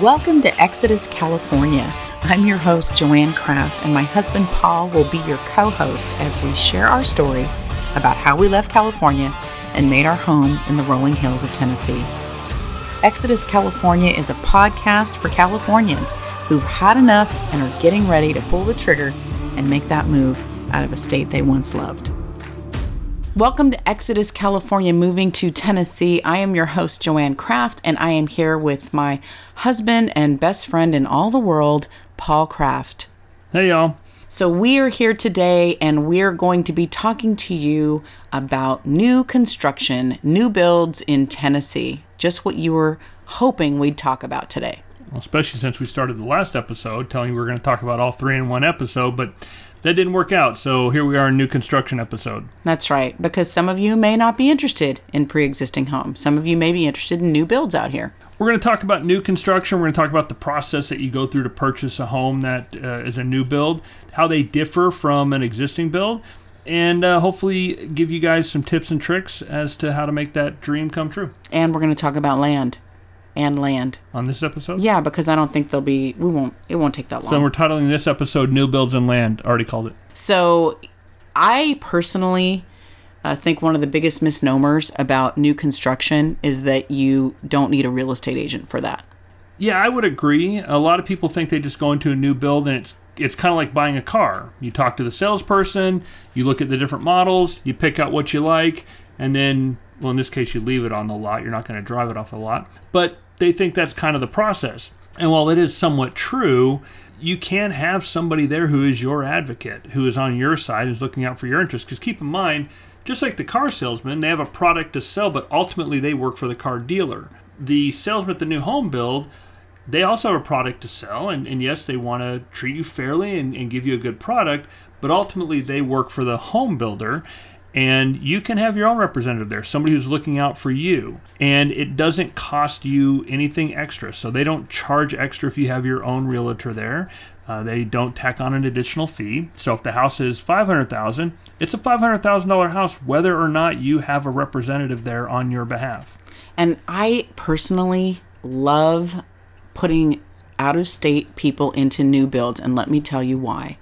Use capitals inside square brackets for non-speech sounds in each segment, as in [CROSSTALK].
Welcome to Exodus, California. I'm your host, Joanne Kraft, and my husband, Paul, will be your co host as we share our story about how we left California and made our home in the rolling hills of Tennessee. Exodus, California is a podcast for Californians who've had enough and are getting ready to pull the trigger and make that move out of a state they once loved. Welcome to Exodus, California, moving to Tennessee. I am your host, Joanne Kraft, and I am here with my husband and best friend in all the world, Paul Kraft. Hey, y'all. So, we are here today and we're going to be talking to you about new construction, new builds in Tennessee. Just what you were hoping we'd talk about today. Well, especially since we started the last episode telling you we are going to talk about all three in one episode, but that didn't work out. So here we are, a new construction episode. That's right, because some of you may not be interested in pre existing homes. Some of you may be interested in new builds out here. We're going to talk about new construction. We're going to talk about the process that you go through to purchase a home that uh, is a new build, how they differ from an existing build, and uh, hopefully give you guys some tips and tricks as to how to make that dream come true. And we're going to talk about land and land on this episode. Yeah, because I don't think they'll be. We won't. It won't take that long. So we're titling this episode "New Builds and Land." Already called it. So, I personally uh, think one of the biggest misnomers about new construction is that you don't need a real estate agent for that. Yeah, I would agree. A lot of people think they just go into a new build and it's it's kind of like buying a car. You talk to the salesperson, you look at the different models, you pick out what you like, and then well, in this case, you leave it on the lot. You're not going to drive it off the lot. But they think that's kind of the process. And while it is somewhat true, you can have somebody there who is your advocate, who is on your side, who's looking out for your interests. Because keep in mind, just like the car salesman, they have a product to sell, but ultimately they work for the car dealer. The salesman at the new home build, they also have a product to sell, and, and yes, they want to treat you fairly and, and give you a good product, but ultimately they work for the home builder and you can have your own representative there, somebody who's looking out for you. And it doesn't cost you anything extra. So they don't charge extra if you have your own realtor there. Uh, they don't tack on an additional fee. So if the house is 500,000, it's a $500,000 house whether or not you have a representative there on your behalf. And I personally love putting out of state people into new builds and let me tell you why.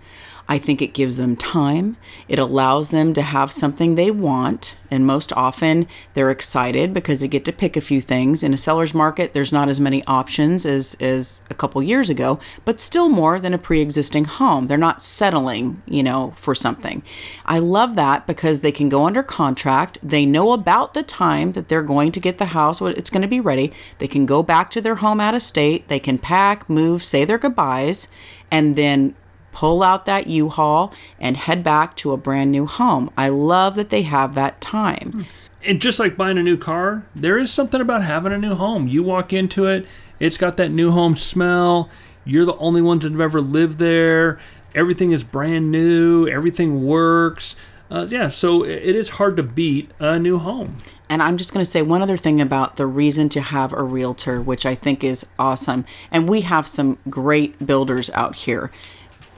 I think it gives them time. It allows them to have something they want. And most often they're excited because they get to pick a few things. In a seller's market, there's not as many options as, as a couple years ago, but still more than a pre existing home. They're not settling, you know, for something. I love that because they can go under contract. They know about the time that they're going to get the house, it's going to be ready. They can go back to their home out of state. They can pack, move, say their goodbyes, and then pull out that U Haul and head back to a brand new home. I love that they have that time. And just like buying a new car, there is something about having a new home. You walk into it, it's got that new home smell. You're the only ones that have ever lived there. Everything is brand new, everything works. Uh, yeah, so it is hard to beat a new home. And I'm just going to say one other thing about the reason to have a realtor, which I think is awesome. And we have some great builders out here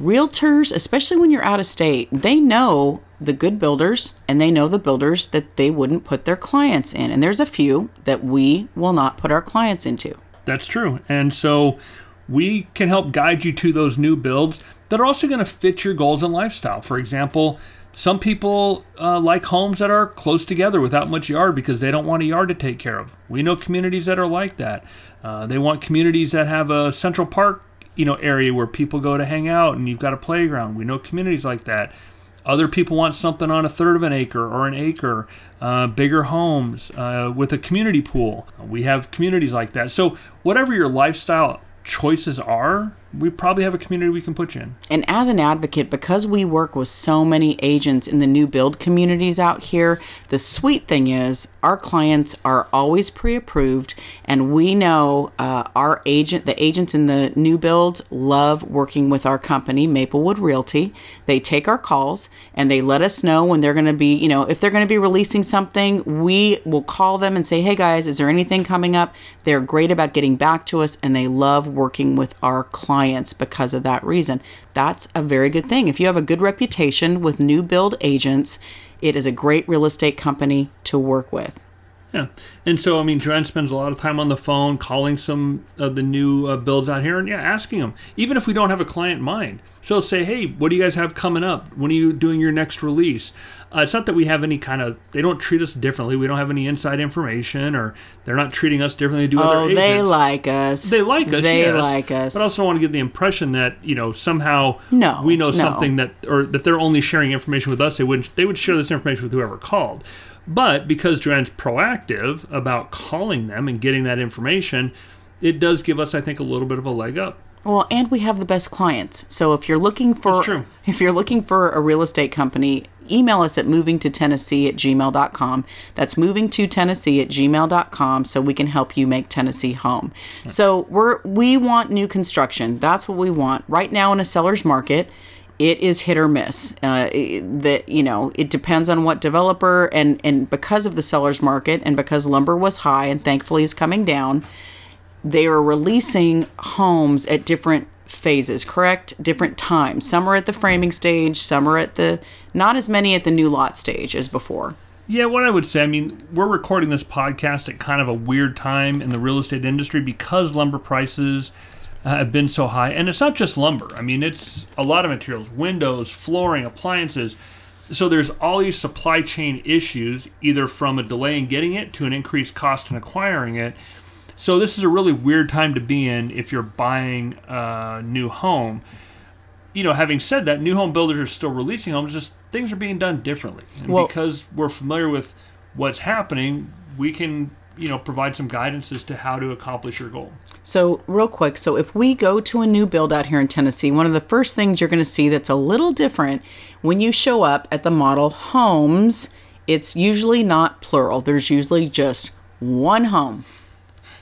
realtors, especially when you're out of state, they know the good builders and they know the builders that they wouldn't put their clients in. And there's a few that we will not put our clients into. That's true. And so we can help guide you to those new builds that are also going to fit your goals and lifestyle. For example, some people uh, like homes that are close together without much yard because they don't want a yard to take care of. We know communities that are like that. Uh, they want communities that have a central park you know area where people go to hang out and you've got a playground. We know communities like that. Other people want something on a third of an acre or an acre, uh, bigger homes uh, with a community pool. We have communities like that. So, whatever your lifestyle choices are, we probably have a community we can put you in. And as an advocate, because we work with so many agents in the new build communities out here, the sweet thing is our clients are always pre-approved, and we know uh, our agent, the agents in the new builds, love working with our company, Maplewood Realty. They take our calls and they let us know when they're going to be, you know, if they're going to be releasing something, we will call them and say, "Hey guys, is there anything coming up?" They're great about getting back to us, and they love working with our clients clients because of that reason. That's a very good thing. If you have a good reputation with new build agents, it is a great real estate company to work with. Yeah, and so I mean, Joanne spends a lot of time on the phone, calling some of the new uh, builds out here, and yeah, asking them. Even if we don't have a client in mind, she'll say, "Hey, what do you guys have coming up? When are you doing your next release?" Uh, it's not that we have any kind of they don't treat us differently. We don't have any inside information, or they're not treating us differently do Oh, other agents. they like us. They like us. They yes. like us. But I also want to give the impression that you know somehow No, we know no. something that or that they're only sharing information with us. They would they would share this information with whoever called. But because Joanne's proactive about calling them and getting that information, it does give us, I think, a little bit of a leg up. Well, and we have the best clients. So if you're looking for [LAUGHS] if you're looking for a real estate company, email us at moving to Tennessee at gmail.com. That's moving to Tennessee at gmail.com so we can help you make Tennessee home. So we're we want new construction. That's what we want. Right now in a seller's market, it is hit or miss. Uh, that you know, it depends on what developer and and because of the seller's market and because lumber was high and thankfully is coming down, they are releasing homes at different phases, correct? Different times. Some are at the framing stage, some are at the not as many at the new lot stage as before. Yeah, what I would say, I mean, we're recording this podcast at kind of a weird time in the real estate industry because lumber prices uh, have been so high. And it's not just lumber, I mean, it's a lot of materials windows, flooring, appliances. So there's all these supply chain issues, either from a delay in getting it to an increased cost in acquiring it. So this is a really weird time to be in if you're buying a new home you know, having said that, new home builders are still releasing homes. Just things are being done differently, and Well- because we're familiar with what's happening, we can you know provide some guidance as to how to accomplish your goal. So, real quick, so if we go to a new build out here in Tennessee, one of the first things you're going to see that's a little different when you show up at the model homes, it's usually not plural. There's usually just one home.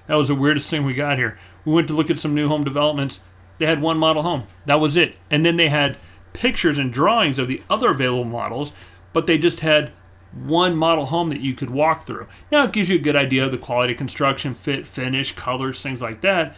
That was the weirdest thing we got here. We went to look at some new home developments. They had one model home. That was it. And then they had pictures and drawings of the other available models, but they just had one model home that you could walk through. Now it gives you a good idea of the quality of construction, fit, finish, colors, things like that.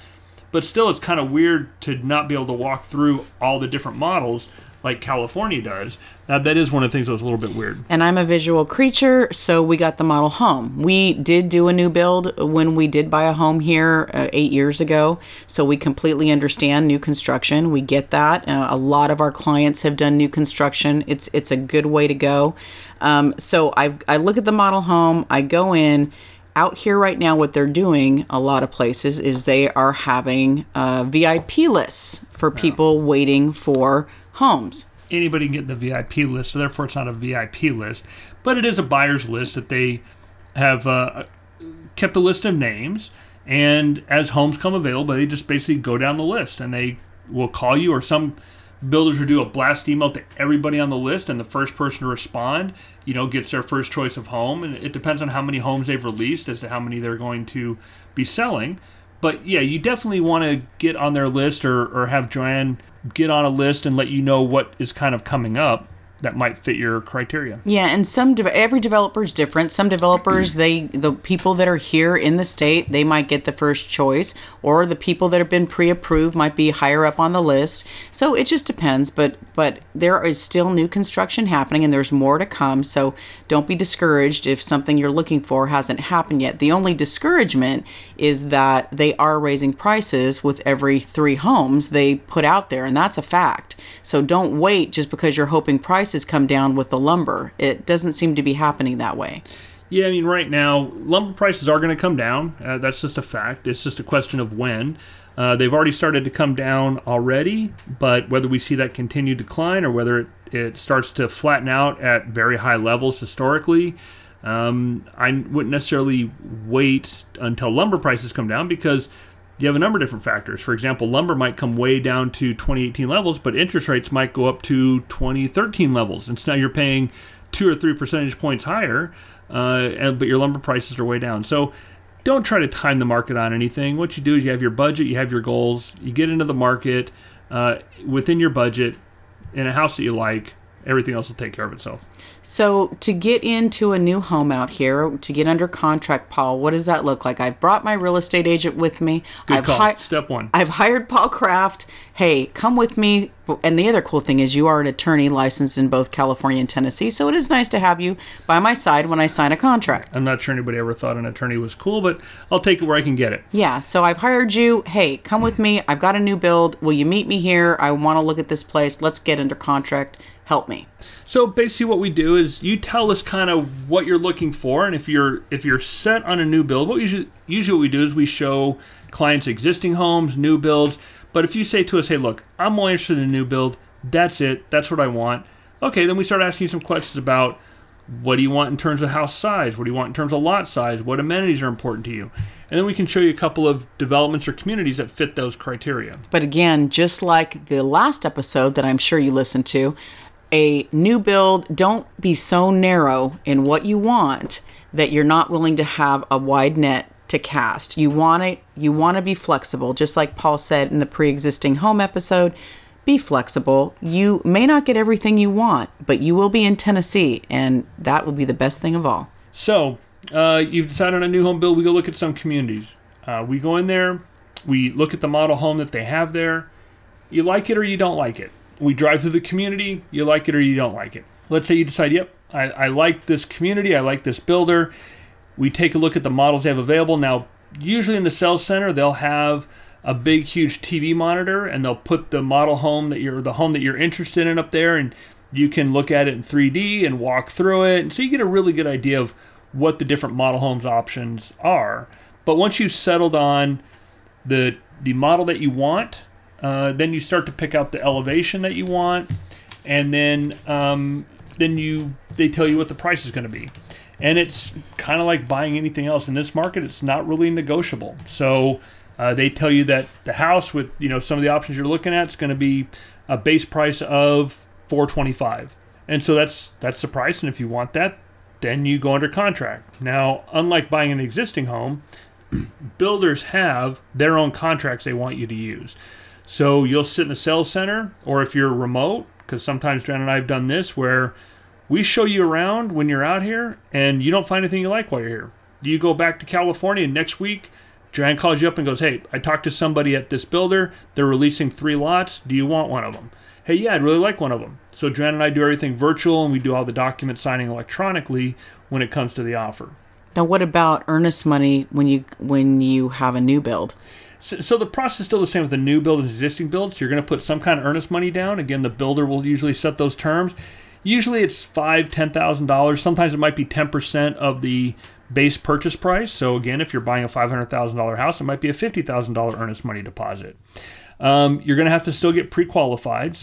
But still, it's kind of weird to not be able to walk through all the different models like California does. Now, that is one of the things that was a little bit weird. And I'm a visual creature, so we got the model home. We did do a new build when we did buy a home here uh, eight years ago, so we completely understand new construction. We get that. Uh, a lot of our clients have done new construction. It's it's a good way to go. Um, so I I look at the model home. I go in. Out here right now, what they're doing a lot of places is they are having uh, VIP lists for people waiting for homes. anybody can get the VIP list, so therefore it's not a VIP list, but it is a buyer's list that they have uh, kept a list of names, and as homes come available, they just basically go down the list and they will call you, or some builders will do a blast email to everybody on the list, and the first person to respond, you know, gets their first choice of home, and it depends on how many homes they've released as to how many they're going to be selling. But yeah, you definitely want to get on their list or, or have Joanne get on a list and let you know what is kind of coming up that might fit your criteria. Yeah, and some de- every developer is different. Some developers, [CLEARS THROAT] they the people that are here in the state, they might get the first choice, or the people that have been pre-approved might be higher up on the list. So it just depends. But but there is still new construction happening, and there's more to come. So don't be discouraged if something you're looking for hasn't happened yet. The only discouragement is that they are raising prices with every three homes they put out there, and that's a fact. So don't wait just because you're hoping prices come down with the lumber. It doesn't seem to be happening that way. Yeah, I mean, right now, lumber prices are going to come down. Uh, that's just a fact. It's just a question of when. Uh, they've already started to come down already, but whether we see that continued decline or whether it, it starts to flatten out at very high levels historically, um, I wouldn't necessarily wait until lumber prices come down because you have a number of different factors. For example, lumber might come way down to 2018 levels, but interest rates might go up to 2013 levels. And so now you're paying two or three percentage points higher, uh, but your lumber prices are way down. So don't try to time the market on anything. What you do is you have your budget, you have your goals, you get into the market uh, within your budget in a house that you like. Everything else will take care of itself. So to get into a new home out here, to get under contract, Paul, what does that look like? I've brought my real estate agent with me. Good I've call. hi- Step one. I've hired Paul Kraft. Hey, come with me. And the other cool thing is you are an attorney licensed in both California and Tennessee, so it is nice to have you by my side when I sign a contract. I'm not sure anybody ever thought an attorney was cool, but I'll take it where I can get it. Yeah, so I've hired you. Hey, come with me. I've got a new build. Will you meet me here? I want to look at this place. Let's get under contract. Help me. So basically, what we do is you tell us kind of what you're looking for, and if you're if you're set on a new build, what usually usually what we do is we show clients existing homes, new builds. But if you say to us, "Hey, look, I'm more interested in a new build. That's it. That's what I want." Okay, then we start asking you some questions about what do you want in terms of house size? What do you want in terms of lot size? What amenities are important to you? And then we can show you a couple of developments or communities that fit those criteria. But again, just like the last episode that I'm sure you listened to, a new build, don't be so narrow in what you want that you're not willing to have a wide net to cast. You want to you want to be flexible, just like Paul said in the pre-existing home episode. Be flexible. You may not get everything you want, but you will be in Tennessee, and that will be the best thing of all. So, uh, you've decided on a new home build. We go look at some communities. Uh, we go in there. We look at the model home that they have there. You like it or you don't like it we drive through the community, you like it or you don't like it. Let's say you decide, yep, I, I like this community, I like this builder. We take a look at the models they have available. Now, usually in the sales center, they'll have a big, huge TV monitor, and they'll put the model home that you're the home that you're interested in up there, and you can look at it in 3D and walk through it, and so you get a really good idea of what the different model homes options are. But once you've settled on the the model that you want, uh, then you start to pick out the elevation that you want, and then um, then you they tell you what the price is going to be, and it's kind of like buying anything else in this market. It's not really negotiable. So uh, they tell you that the house with you know some of the options you're looking at is going to be a base price of 425, and so that's that's the price. And if you want that, then you go under contract. Now, unlike buying an existing home, [CLEARS THROAT] builders have their own contracts they want you to use. So you'll sit in the sales center, or if you're remote, because sometimes Jan and I have done this where we show you around when you're out here and you don't find anything you like while you're here. You go back to California next week, Jan calls you up and goes, Hey, I talked to somebody at this builder. They're releasing three lots. Do you want one of them? Hey, yeah, I'd really like one of them. So Jan and I do everything virtual and we do all the document signing electronically when it comes to the offer. Now, what about earnest money when you when you have a new build? So, so, the process is still the same with the new build and existing builds. You're going to put some kind of earnest money down. Again, the builder will usually set those terms. Usually it's five, ten thousand dollars. Sometimes it might be ten percent of the base purchase price. So again, if you're buying a five hundred thousand dollar house, it might be a fifty thousand dollar earnest money deposit. Um, you're going to have to still get pre-qualified.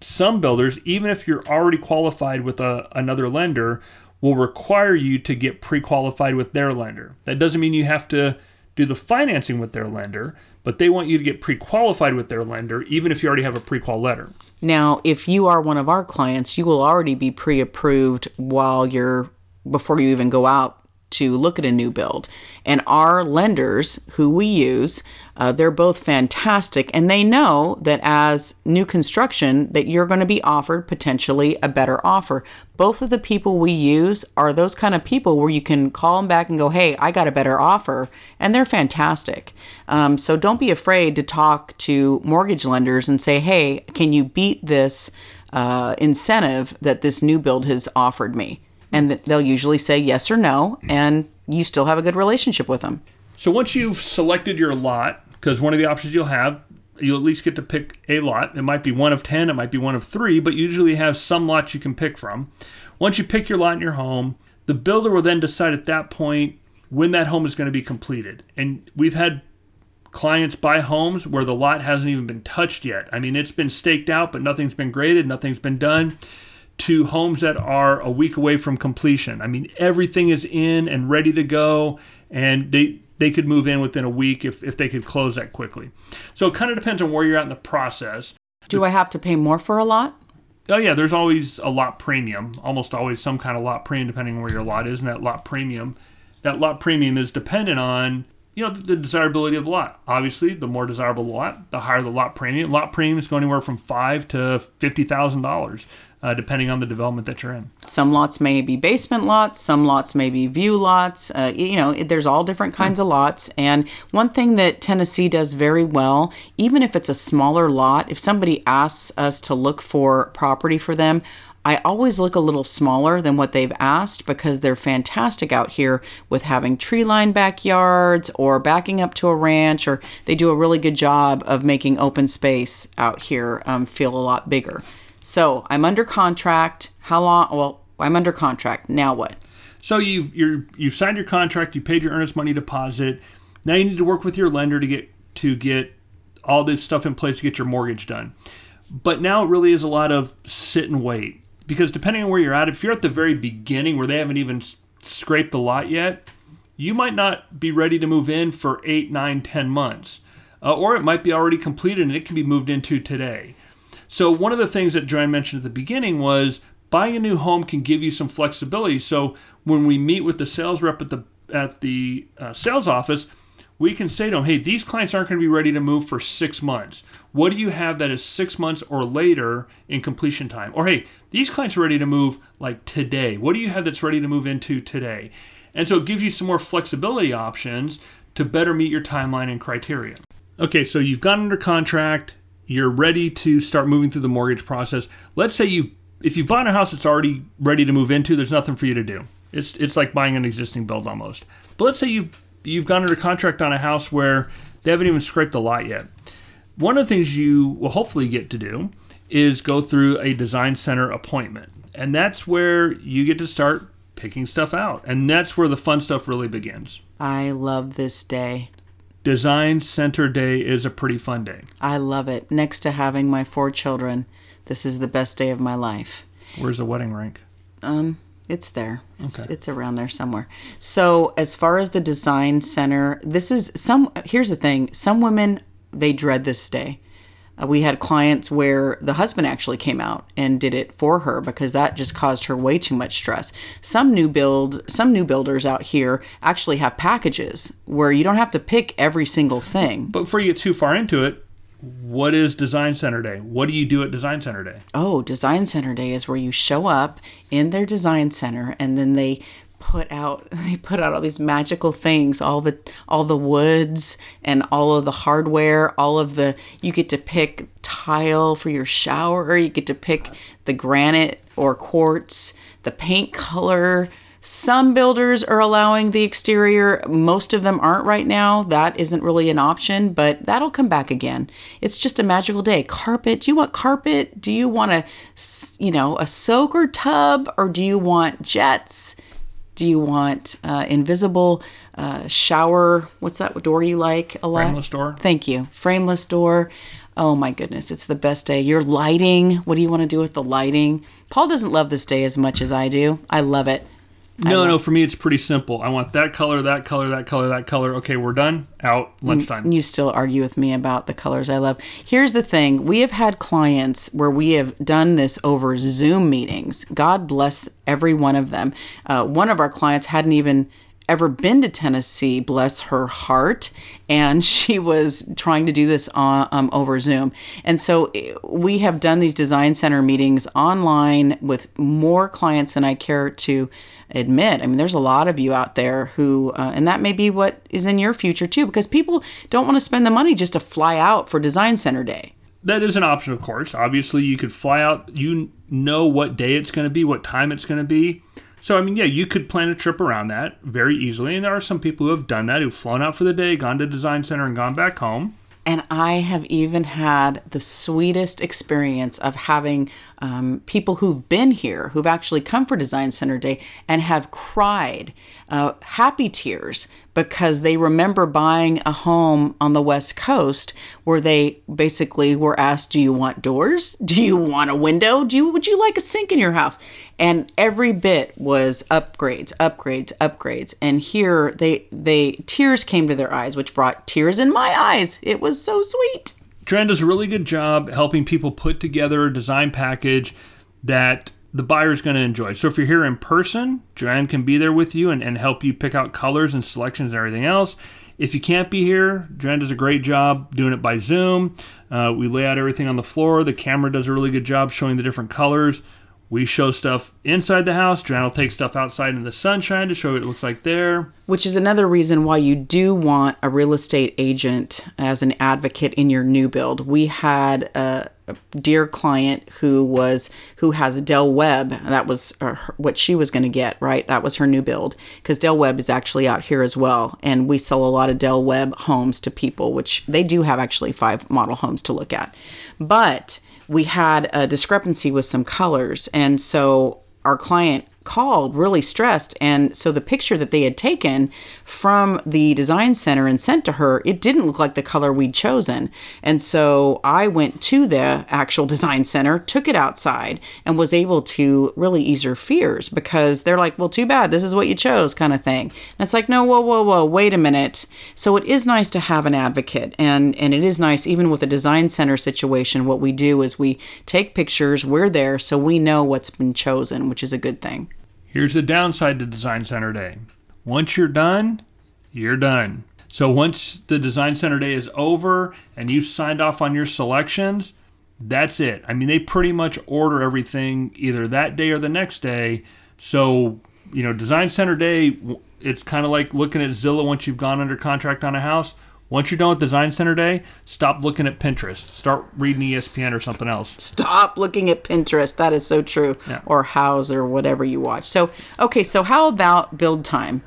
Some builders, even if you're already qualified with a, another lender, will require you to get pre-qualified with their lender. That doesn't mean you have to do the financing with their lender, but they want you to get pre qualified with their lender, even if you already have a pre qual letter. Now, if you are one of our clients, you will already be pre approved while you're before you even go out to look at a new build. And our lenders, who we use, uh, they're both fantastic, and they know that as new construction, that you're going to be offered potentially a better offer. Both of the people we use are those kind of people where you can call them back and go, "Hey, I got a better offer," and they're fantastic. Um, so don't be afraid to talk to mortgage lenders and say, "Hey, can you beat this?" Uh, incentive that this new build has offered me and they'll usually say yes or no, and you still have a good relationship with them. So once you've selected your lot, because one of the options you'll have, you'll at least get to pick a lot. It might be one of 10, it might be one of three, but usually have some lots you can pick from. Once you pick your lot in your home, the builder will then decide at that point when that home is going to be completed. And we've had clients buy homes where the lot hasn't even been touched yet. I mean, it's been staked out, but nothing's been graded, nothing's been done to homes that are a week away from completion. I mean, everything is in and ready to go, and they they could move in within a week if, if they could close that quickly. So it kind of depends on where you're at in the process. Do I have to pay more for a lot? Oh yeah, there's always a lot premium. Almost always some kind of lot premium, depending on where your lot is, and that lot premium, that lot premium is dependent on you know, the, the desirability of the lot. Obviously, the more desirable the lot, the higher the lot premium. Lot premiums go anywhere from five to fifty thousand dollars uh, depending on the development that you're in. Some lots may be basement lots, some lots may be view lots. Uh, you know, there's all different kinds of lots. And one thing that Tennessee does very well, even if it's a smaller lot, if somebody asks us to look for property for them, I always look a little smaller than what they've asked because they're fantastic out here with having tree lined backyards or backing up to a ranch, or they do a really good job of making open space out here um, feel a lot bigger. So I'm under contract. How long? Well, I'm under contract. Now what? So you've you're you've signed your contract. You paid your earnest money deposit. Now you need to work with your lender to get to get all this stuff in place to get your mortgage done. But now it really is a lot of sit and wait because depending on where you're at, if you're at the very beginning where they haven't even scraped the lot yet, you might not be ready to move in for eight, nine, ten months, uh, or it might be already completed and it can be moved into today. So one of the things that Joanne mentioned at the beginning was buying a new home can give you some flexibility. So when we meet with the sales rep at the at the uh, sales office, we can say to them, "Hey, these clients aren't going to be ready to move for six months. What do you have that is six months or later in completion time? Or hey, these clients are ready to move like today. What do you have that's ready to move into today?" And so it gives you some more flexibility options to better meet your timeline and criteria. Okay, so you've gone under contract you're ready to start moving through the mortgage process. Let's say you if you bought a house that's already ready to move into, there's nothing for you to do. It's it's like buying an existing build almost. But let's say you you've gone under contract on a house where they haven't even scraped the lot yet. One of the things you will hopefully get to do is go through a design center appointment. And that's where you get to start picking stuff out. And that's where the fun stuff really begins. I love this day. Design Center Day is a pretty fun day. I love it. Next to having my four children, this is the best day of my life. Where's the wedding ring? Um, it's there. It's, okay. it's around there somewhere. So, as far as the design center, this is some. Here's the thing: some women they dread this day. Uh, we had clients where the husband actually came out and did it for her because that just caused her way too much stress. Some new build, some new builders out here actually have packages where you don't have to pick every single thing. But before you get too far into it, what is Design Center Day? What do you do at Design Center Day? Oh, Design Center Day is where you show up in their design center and then they put out [LAUGHS] they put out all these magical things all the all the woods and all of the hardware all of the you get to pick tile for your shower you get to pick the granite or quartz the paint color some builders are allowing the exterior. Most of them aren't right now. That isn't really an option, but that'll come back again. It's just a magical day. Carpet. Do you want carpet? Do you want a, you know, a soaker tub or do you want jets? Do you want uh, invisible uh, shower? What's that door you like a lot? Frameless door. Thank you. Frameless door. Oh my goodness, it's the best day. Your lighting. What do you want to do with the lighting? Paul doesn't love this day as much as I do. I love it. No, no, for me it's pretty simple. I want that color, that color, that color, that color. Okay, we're done. Out lunchtime. You still argue with me about the colors I love. Here's the thing. We have had clients where we have done this over Zoom meetings. God bless every one of them. Uh, one of our clients hadn't even ever been to Tennessee, bless her heart, and [LAUGHS] she was trying to do this on, um, over Zoom. And so eh, we have done these design center meetings online with more clients than I care to admit. I mean, there's a lot of you out there who, uh, and that may be what is in your future too, because people don't want to spend the money just to fly out for Design Center Day. That is an option, of course. Obviously, you could fly out, you know what day it's going to be, what time it's going to be. So, I mean, yeah, you could plan a trip around that very easily. And there are some people who have done that, who've flown out for the day, gone to Design Center, and gone back home. And I have even had the sweetest experience of having um, people who've been here, who've actually come for Design Center Day, and have cried uh, happy tears because they remember buying a home on the West Coast where they basically were asked, "Do you want doors? [LAUGHS] Do you want a window? Do you would you like a sink in your house?" And every bit was upgrades, upgrades, upgrades. And here they they tears came to their eyes, which brought tears in my eyes. It was so sweet. Trend does a really good job helping people put together a design package that the buyer's going to enjoy. So if you're here in person, Joanne can be there with you and, and help you pick out colors and selections and everything else. If you can't be here, Joanne does a great job doing it by Zoom. Uh, we lay out everything on the floor. The camera does a really good job showing the different colors. We show stuff inside the house. Joanne will take stuff outside in the sunshine to show what it looks like there. Which is another reason why you do want a real estate agent as an advocate in your new build. We had a, a dear client who was who has Del Webb. That was uh, her, what she was going to get. Right, that was her new build because Del Webb is actually out here as well, and we sell a lot of Del Webb homes to people, which they do have actually five model homes to look at, but we had a discrepancy with some colors. And so our client called really stressed. And so the picture that they had taken from the design center and sent to her it didn't look like the color we'd chosen. And so i went to the actual design center took it outside and was able to really ease her fears because they're like well too bad. This is what you chose kind of thing. And it's like no whoa whoa whoa. Wait a minute. So it is nice to have an advocate. And and it is nice even with a design center situation what we do is we take pictures we're there so we know what's been chosen which is a good thing Here's the downside to Design Center Day. Once you're done, you're done. So once the Design Center Day is over and you've signed off on your selections, that's it. I mean, they pretty much order everything either that day or the next day. So, you know, Design Center Day, it's kind of like looking at Zillow once you've gone under contract on a house. Once you're done with Design Center Day, stop looking at Pinterest. Start reading ESPN or something else. Stop looking at Pinterest. That is so true. Yeah. Or Houzz or whatever you watch. So, okay, so how about build time?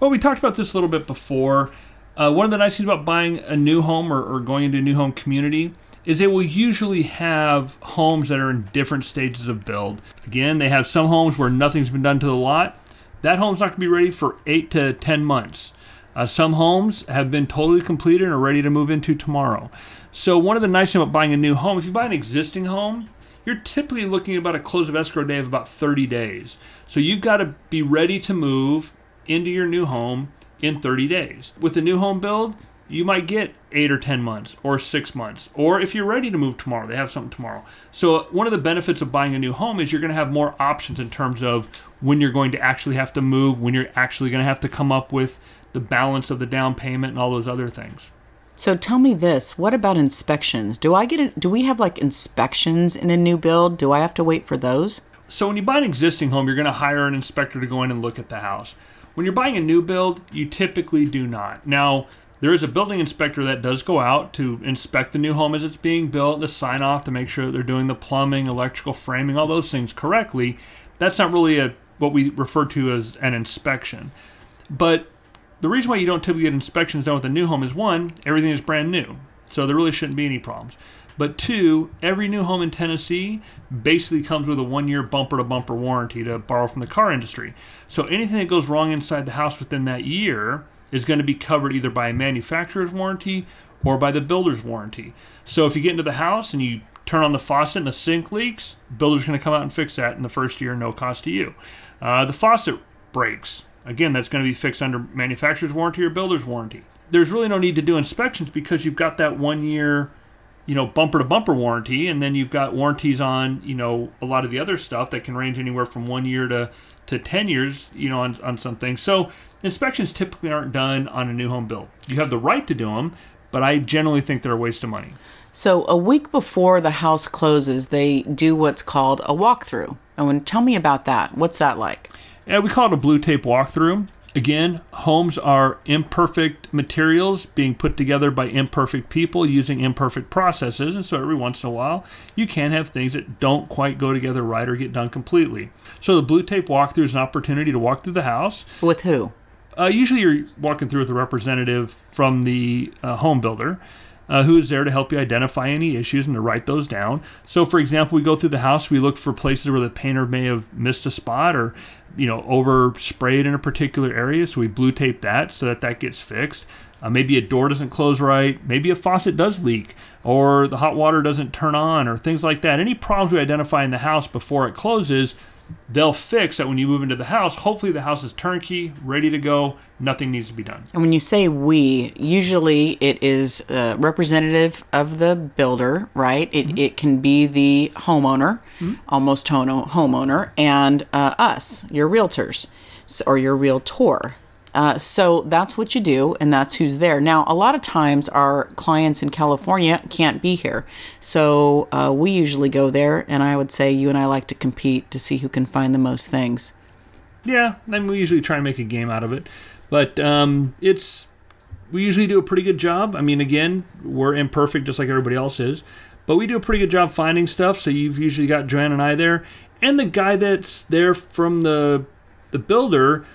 Well, we talked about this a little bit before. Uh, one of the nice things about buying a new home or, or going into a new home community is they will usually have homes that are in different stages of build. Again, they have some homes where nothing's been done to the lot. That home's not going to be ready for eight to 10 months. Uh, some homes have been totally completed and are ready to move into tomorrow. So, one of the nice things about buying a new home, if you buy an existing home, you're typically looking at about a close of escrow day of about 30 days. So, you've got to be ready to move into your new home in 30 days. With a new home build, you might get eight or 10 months or six months. Or if you're ready to move tomorrow, they have something tomorrow. So, one of the benefits of buying a new home is you're going to have more options in terms of when you're going to actually have to move, when you're actually going to have to come up with the balance of the down payment and all those other things. So tell me this, what about inspections? Do I get a, do we have like inspections in a new build? Do I have to wait for those? So when you buy an existing home, you're going to hire an inspector to go in and look at the house. When you're buying a new build, you typically do not. Now, there is a building inspector that does go out to inspect the new home as it's being built, to sign off to make sure that they're doing the plumbing, electrical framing, all those things correctly. That's not really a what we refer to as an inspection. But the reason why you don't typically get inspections done with a new home is one, everything is brand new. So there really shouldn't be any problems. But two, every new home in Tennessee basically comes with a one year bumper to bumper warranty to borrow from the car industry. So anything that goes wrong inside the house within that year is going to be covered either by a manufacturer's warranty or by the builder's warranty. So if you get into the house and you turn on the faucet and the sink leaks, builder's going to come out and fix that in the first year, no cost to you. Uh, the faucet breaks, Again, that's going to be fixed under manufacturer's warranty or builder's warranty. There's really no need to do inspections because you've got that one year, you know, bumper to bumper warranty, and then you've got warranties on, you know, a lot of the other stuff that can range anywhere from one year to, to 10 years, you know, on, on some things. So inspections typically aren't done on a new home build. You have the right to do them, but I generally think they're a waste of money. So a week before the house closes, they do what's called a walkthrough. And tell me about that. What's that like? Yeah, we call it a blue tape walkthrough. Again, homes are imperfect materials being put together by imperfect people using imperfect processes. And so every once in a while, you can have things that don't quite go together right or get done completely. So the blue tape walkthrough is an opportunity to walk through the house. With who? Uh, usually you're walking through with a representative from the uh, home builder. Uh, who is there to help you identify any issues and to write those down. So, for example, we go through the house, we look for places where the painter may have missed a spot or you know, over sprayed in a particular area. So we blue tape that so that that gets fixed. Uh, maybe a door doesn't close right. Maybe a faucet does leak, or the hot water doesn't turn on, or things like that. Any problems we identify in the house before it closes, they'll fix that when you move into the house. Hopefully, the house is turnkey, ready to go. Nothing needs to be done. And when you say we, usually it is a representative of the builder, right? It, it can be the homeowner, almost homeowner, and uh, us, your realtors or your realtor. Uh, so that's what you do, and that's who's there. Now, a lot of times our clients in California can't be here. So uh, we usually go there, and I would say you and I like to compete to see who can find the most things. Yeah, and we usually try and make a game out of it, but um, it's we usually do a pretty good job. I mean, again, we're imperfect just like everybody else is, but we do a pretty good job finding stuff. So you've usually got Joanne and I there, and the guy that's there from the the builder.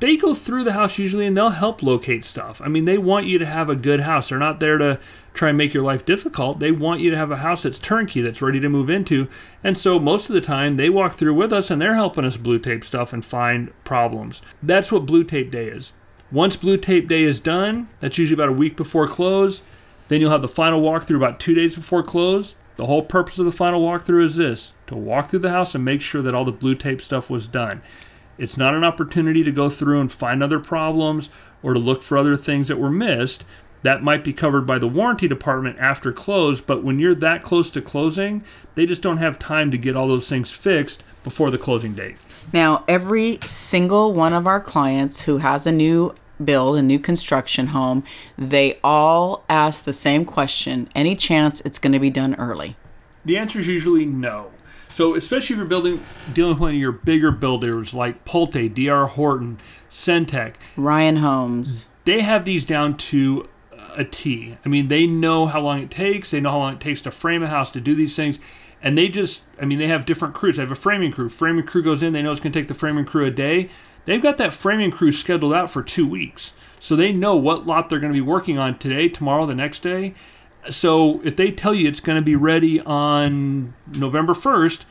They go through the house usually and they'll help locate stuff. I mean, they want you to have a good house. They're not there to try and make your life difficult. They want you to have a house that's turnkey, that's ready to move into. And so most of the time they walk through with us and they're helping us blue tape stuff and find problems. That's what blue tape day is. Once blue tape day is done, that's usually about a week before close. Then you'll have the final walkthrough about two days before close. The whole purpose of the final walkthrough is this to walk through the house and make sure that all the blue tape stuff was done. It's not an opportunity to go through and find other problems or to look for other things that were missed. That might be covered by the warranty department after close, but when you're that close to closing, they just don't have time to get all those things fixed before the closing date. Now, every single one of our clients who has a new build, a new construction home, they all ask the same question any chance it's going to be done early? The answer is usually no. So, especially if you're building, dealing with one of your bigger builders like Pulte, DR Horton, Centex, Ryan Homes. they have these down to a T. I mean, they know how long it takes. They know how long it takes to frame a house to do these things, and they just, I mean, they have different crews. They have a framing crew. Framing crew goes in. They know it's going to take the framing crew a day. They've got that framing crew scheduled out for two weeks, so they know what lot they're going to be working on today, tomorrow, the next day. So if they tell you it's going to be ready on November 1st,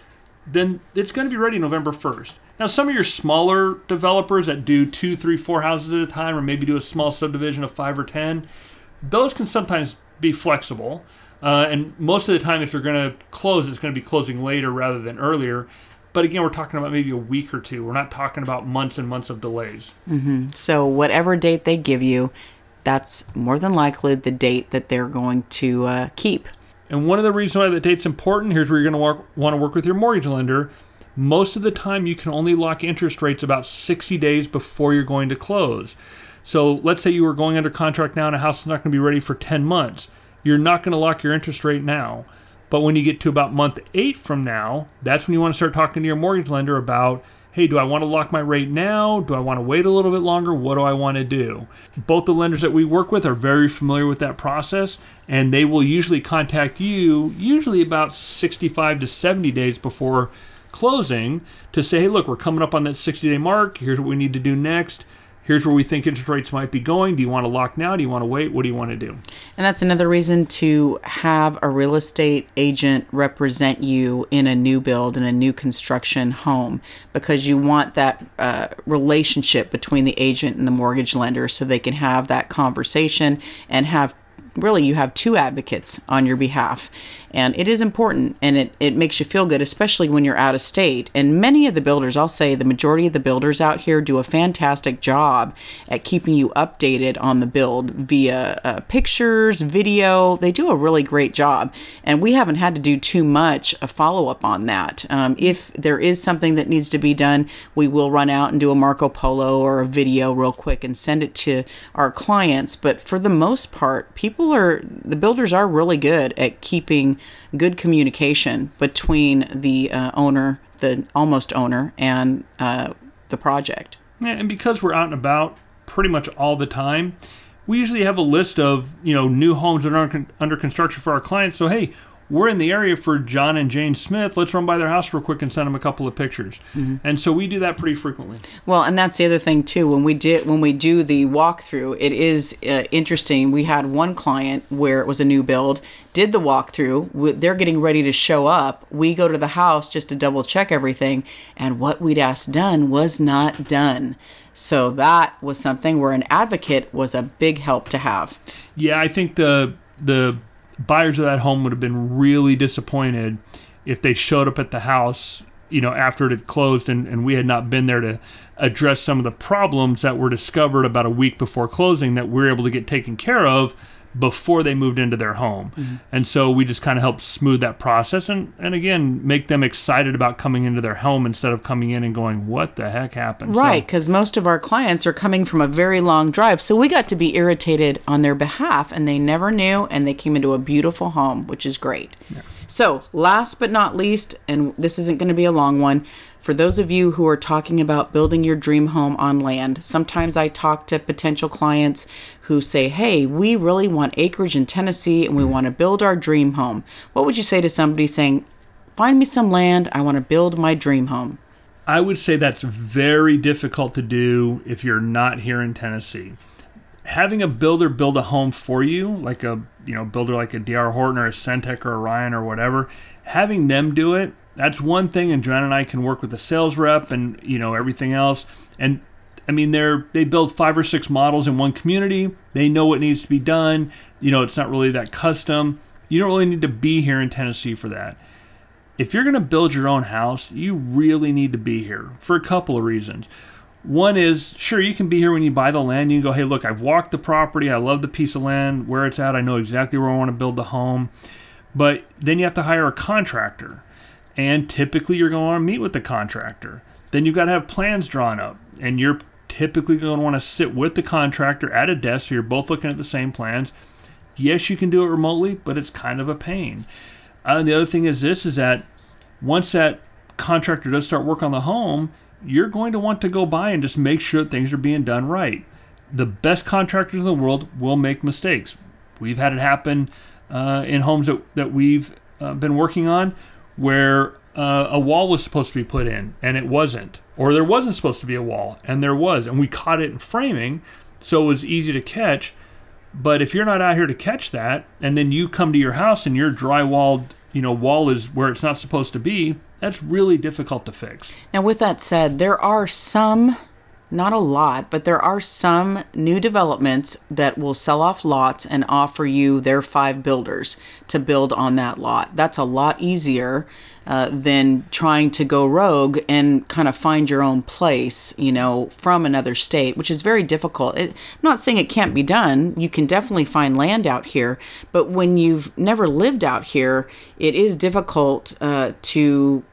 then it's going to be ready November 1st. Now, some of your smaller developers that do two, three, four houses at a time, or maybe do a small subdivision of five or 10, those can sometimes be flexible. Uh, and most of the time, if you're going to close, it's going to be closing later rather than earlier. But again, we're talking about maybe a week or two. We're not talking about months and months of delays. So, whatever date they give you, that's more than likely the date that they're going to uh, keep. And one of the reasons why that date's important, here's where you're going to want to work with your mortgage lender. Most of the time, you can only lock interest rates about 60 days before you're going to close. So let's say you were going under contract now and a house is not going to be ready for 10 months. You're not going to lock your interest rate now. But when you get to about month eight from now, that's when you want to start talking to your mortgage lender about hey, do I want to lock my rate now? Do I want to wait a little bit longer? What do I want to do? Both the lenders that we work with are very familiar with that process, and they will usually contact you, usually about 65 to 70 days before closing, to say, hey, look, we're coming up on that 60 day mark. Here's what we need to do next. Here's where we think interest rates might be going. Do you want to lock now? Do you want to wait? What do you want to do? And that's another reason to have a real estate agent represent you in a new build, in a new construction home, because you want that uh, relationship between the agent and the mortgage lender so they can have that conversation and have really you have two advocates on your behalf and it is important and it, it makes you feel good especially when you're out of state. And many of the builders i'll say the majority of the builders out here do a fantastic job at keeping you updated on the build via uh, pictures video. They do a really great job. And we haven't had to do too much a follow-up on that. Um, if there is something that needs to be done we will run out and do a marco polo or a video real quick and send it to our clients. But for the most part people are the builders are really good at keeping good communication between the uh, owner the almost owner and uh, the project and because we're out and about pretty much all the time, we usually have a list of you know new homes that are under construction for our clients. So hey, we're in the area for John and Jane Smith. Let's run by their house real quick and send them a couple of pictures. And so we do that pretty frequently. Well, and that's the other thing too. When we did when we do the walkthrough, it is uh, interesting. We had one client where it was a new build, did the walkthrough. They're getting ready to show up. We go to the house just to double check everything, and what we'd asked done was not done. So that was something where an advocate was a big help to have. Yeah, I think the the buyers of that home would have been really disappointed if they showed up at the house you know, after it had closed and, and we had not been there to address some of the problems that were discovered about a week before closing that we were able to get taken care of before they moved into their home. Mm-hmm. And so we just kind of helped smooth that process and, and again, make them excited about coming into their home instead of coming in and going, what the heck happened? Right, because so, most of our clients are coming from a very long drive. So we got to be irritated on their behalf and they never knew and they came into a beautiful home, which is great. Yeah. So, last but not least, and this isn't going to be a long one, for those of you who are talking about building your dream home on land, sometimes I talk to potential clients who say, Hey, we really want acreage in Tennessee and we want to build our dream home. What would you say to somebody saying, Find me some land, I want to build my dream home? I would say that's very difficult to do if you're not here in Tennessee having a builder build a home for you, like a you know builder like a DR Horton or a Centex or a Ryan or whatever, having them do it, that's one thing. And John and I can work with the sales rep and you know everything else. And I mean, they're they build five or six models in one community. They know what needs to be done. You know, it's not really that custom. You don't really need to be here in Tennessee for that. If you're going to build your own house, you really need to be here for a couple of reasons. One is sure you can be here when you buy the land. You can go, hey, look, I've walked the property. I love the piece of land where it's at. I know exactly where I want to build the home. But then you have to hire a contractor, and typically you're going to want to meet with the contractor. Then you've got to have plans drawn up, and you're typically going to want to sit with the contractor at a desk so you're both looking at the same plans. Yes, you can do it remotely, but it's kind of a pain. Uh, the other thing is this: is that once that contractor does start work on the home, you're going to want to go by and just make sure things are being done right. The best contractors in the world will make mistakes. We've had it happen uh, in homes that, that we've uh, been working on where uh, a wall was supposed to be put in and it wasn't, or there wasn't supposed to be a wall and there was, and we caught it in framing, so it was easy to catch. But if you're not out here to catch that, and then you come to your house and your drywalled, you know, wall is where it's not supposed to be, that's really difficult to fix. Now, with that said, there are some, not a lot, but there are some new developments that will sell off lots and offer you their five builders to build on that lot. That's a lot easier uh, than trying to go rogue and kind of find your own place, you know, from another state, which is very difficult. It, I'm not saying it can't be done. You can definitely find land out here, but when you've never lived out here, it is difficult uh, to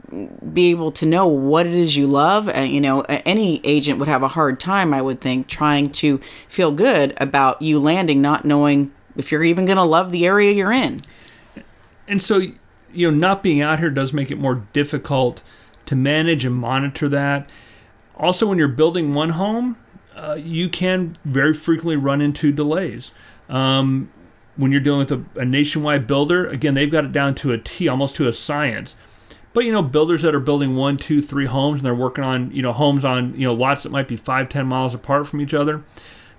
be able to know what it is you love. Uh, you know, any agent would have a hard time, I would think, trying to feel good about you landing, not knowing if you're even going to love the area you're in. And so you know, not being out here does make it more difficult to manage and monitor that. Also, when you're building one home, uh, you can very frequently run into delays. Um, when you're dealing with a, a, nationwide builder, again, they've got it down to a T, almost to a science. But you know, builders that are building one, two, three homes, and they're working on you know homes on you know lots that might be five, ten miles apart from each other,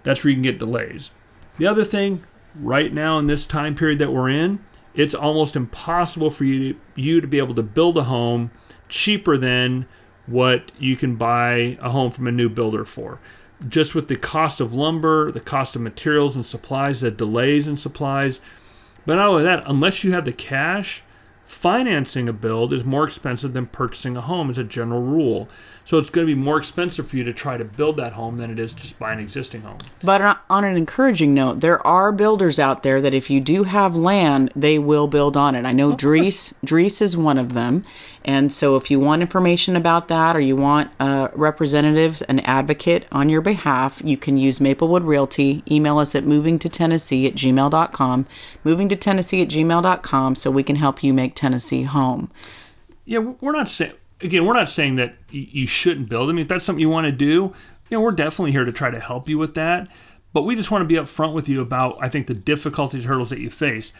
that's where you can get delays. The other thing, right now in this time period that we're in, it's almost impossible for you to, you to be able to build a home cheaper than what you can buy a home from a new builder for. Just with the cost of lumber, the cost of materials and supplies, the delays in supplies. But not only that, unless you have the cash, financing a build is more expensive than purchasing a home as a general rule. So it's going to be more expensive for you to try to build that home than it is just buy an existing home. But on an encouraging note, there are builders out there that if you do have land, they will build on it. I know Drees Drees is one of them, and so if you want information about that or you want uh, representatives, an advocate on your behalf, you can use Maplewood Realty. Email us at movingtotennessee at gmail.com, movingtotennessee at gmail.com, so we can help you make Tennessee home. Yeah, we're not saying again, we're not saying that you shouldn't build. I mean, if that's something you want to do, you know, we're definitely here to try to help you with that. But we just want to be upfront with you about, I think, the difficulties, hurdles that you face.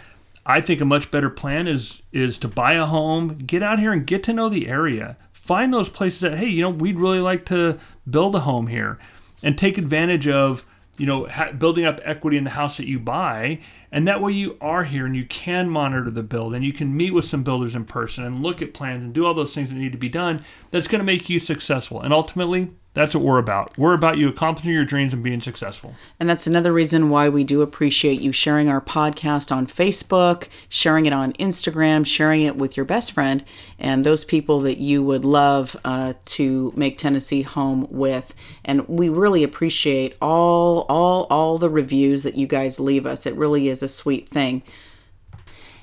I think a much better plan is is to buy a home, get out here and get to know the area. Find those places that, hey, you know, we'd really like to build a home here, and take advantage of you know, ha- building up equity in the house that you buy. And that way you are here and you can monitor the build and you can meet with some builders in person and look at plans and do all those things that need to be done. That's going to make you successful. And ultimately, That's what we're about. We're about you accomplishing your dreams and being successful. And that's another reason why we do appreciate you sharing our podcast on Facebook, sharing it on Instagram, sharing it with your best friend, and those people that you would love uh, to make Tennessee home with. And we really appreciate all, all, all the reviews that you guys leave us. It really is a sweet thing.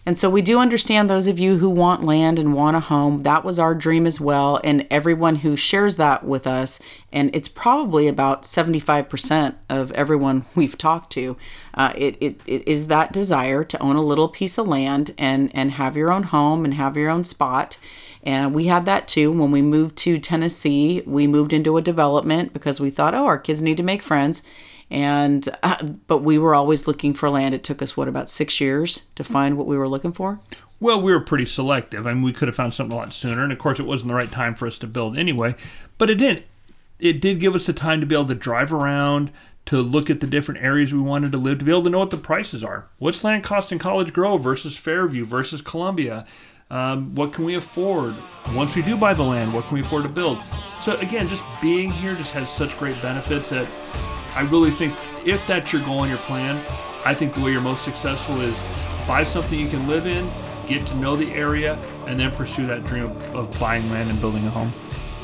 And so we do understand those of you who want land and want a home. That was our dream as well. And everyone who shares that with us, and it's probably about 75% of everyone [LAUGHS] we've talked to, uh, it, it, it is that desire to own a little piece of land and, and have your own home and have your own spot. And we had that too when we moved to Tennessee. We moved into a development because we thought, oh, our kids need to make friends and uh, but we were always looking for land. It took us what about six years to find what we were looking for? Well we were pretty selective. I mean we could have found something a lot sooner. And of course it wasn't the right time for us to build anyway. But it did it did give us the time to be able to drive around to look at the different areas we wanted to live to be able to know what the prices are. What's land cost in college grove versus fairview versus columbia? Um, what can we afford? Once we do buy the land what can we afford to build? So again just being here just has such great benefits that I really think if that's your goal and your plan, I think the way you're most successful is buy something you can live in, get to know the area, and then pursue that dream of, buying land and building a home.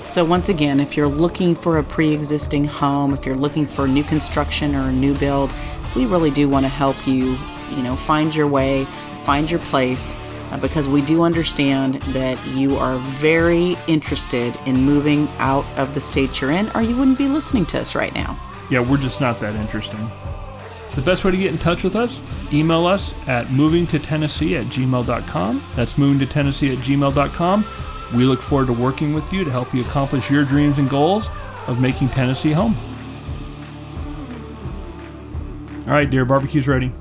So, once again, if you're looking for a pre existing home, if you're looking for new construction or a new build, we really do want to help you, you know, find your way, find your place, uh, because we do understand that you are very interested in moving out of the state you're in, or you wouldn't be listening to us right now yeah, we're just not that interesting. The best way to get in touch with us, email us at movingtotennessee at gmail.com. That's movingtotennessee at gmail.com. We look forward to working with you to help you accomplish your dreams and goals of making Tennessee home. All right, dear, barbecue's ready.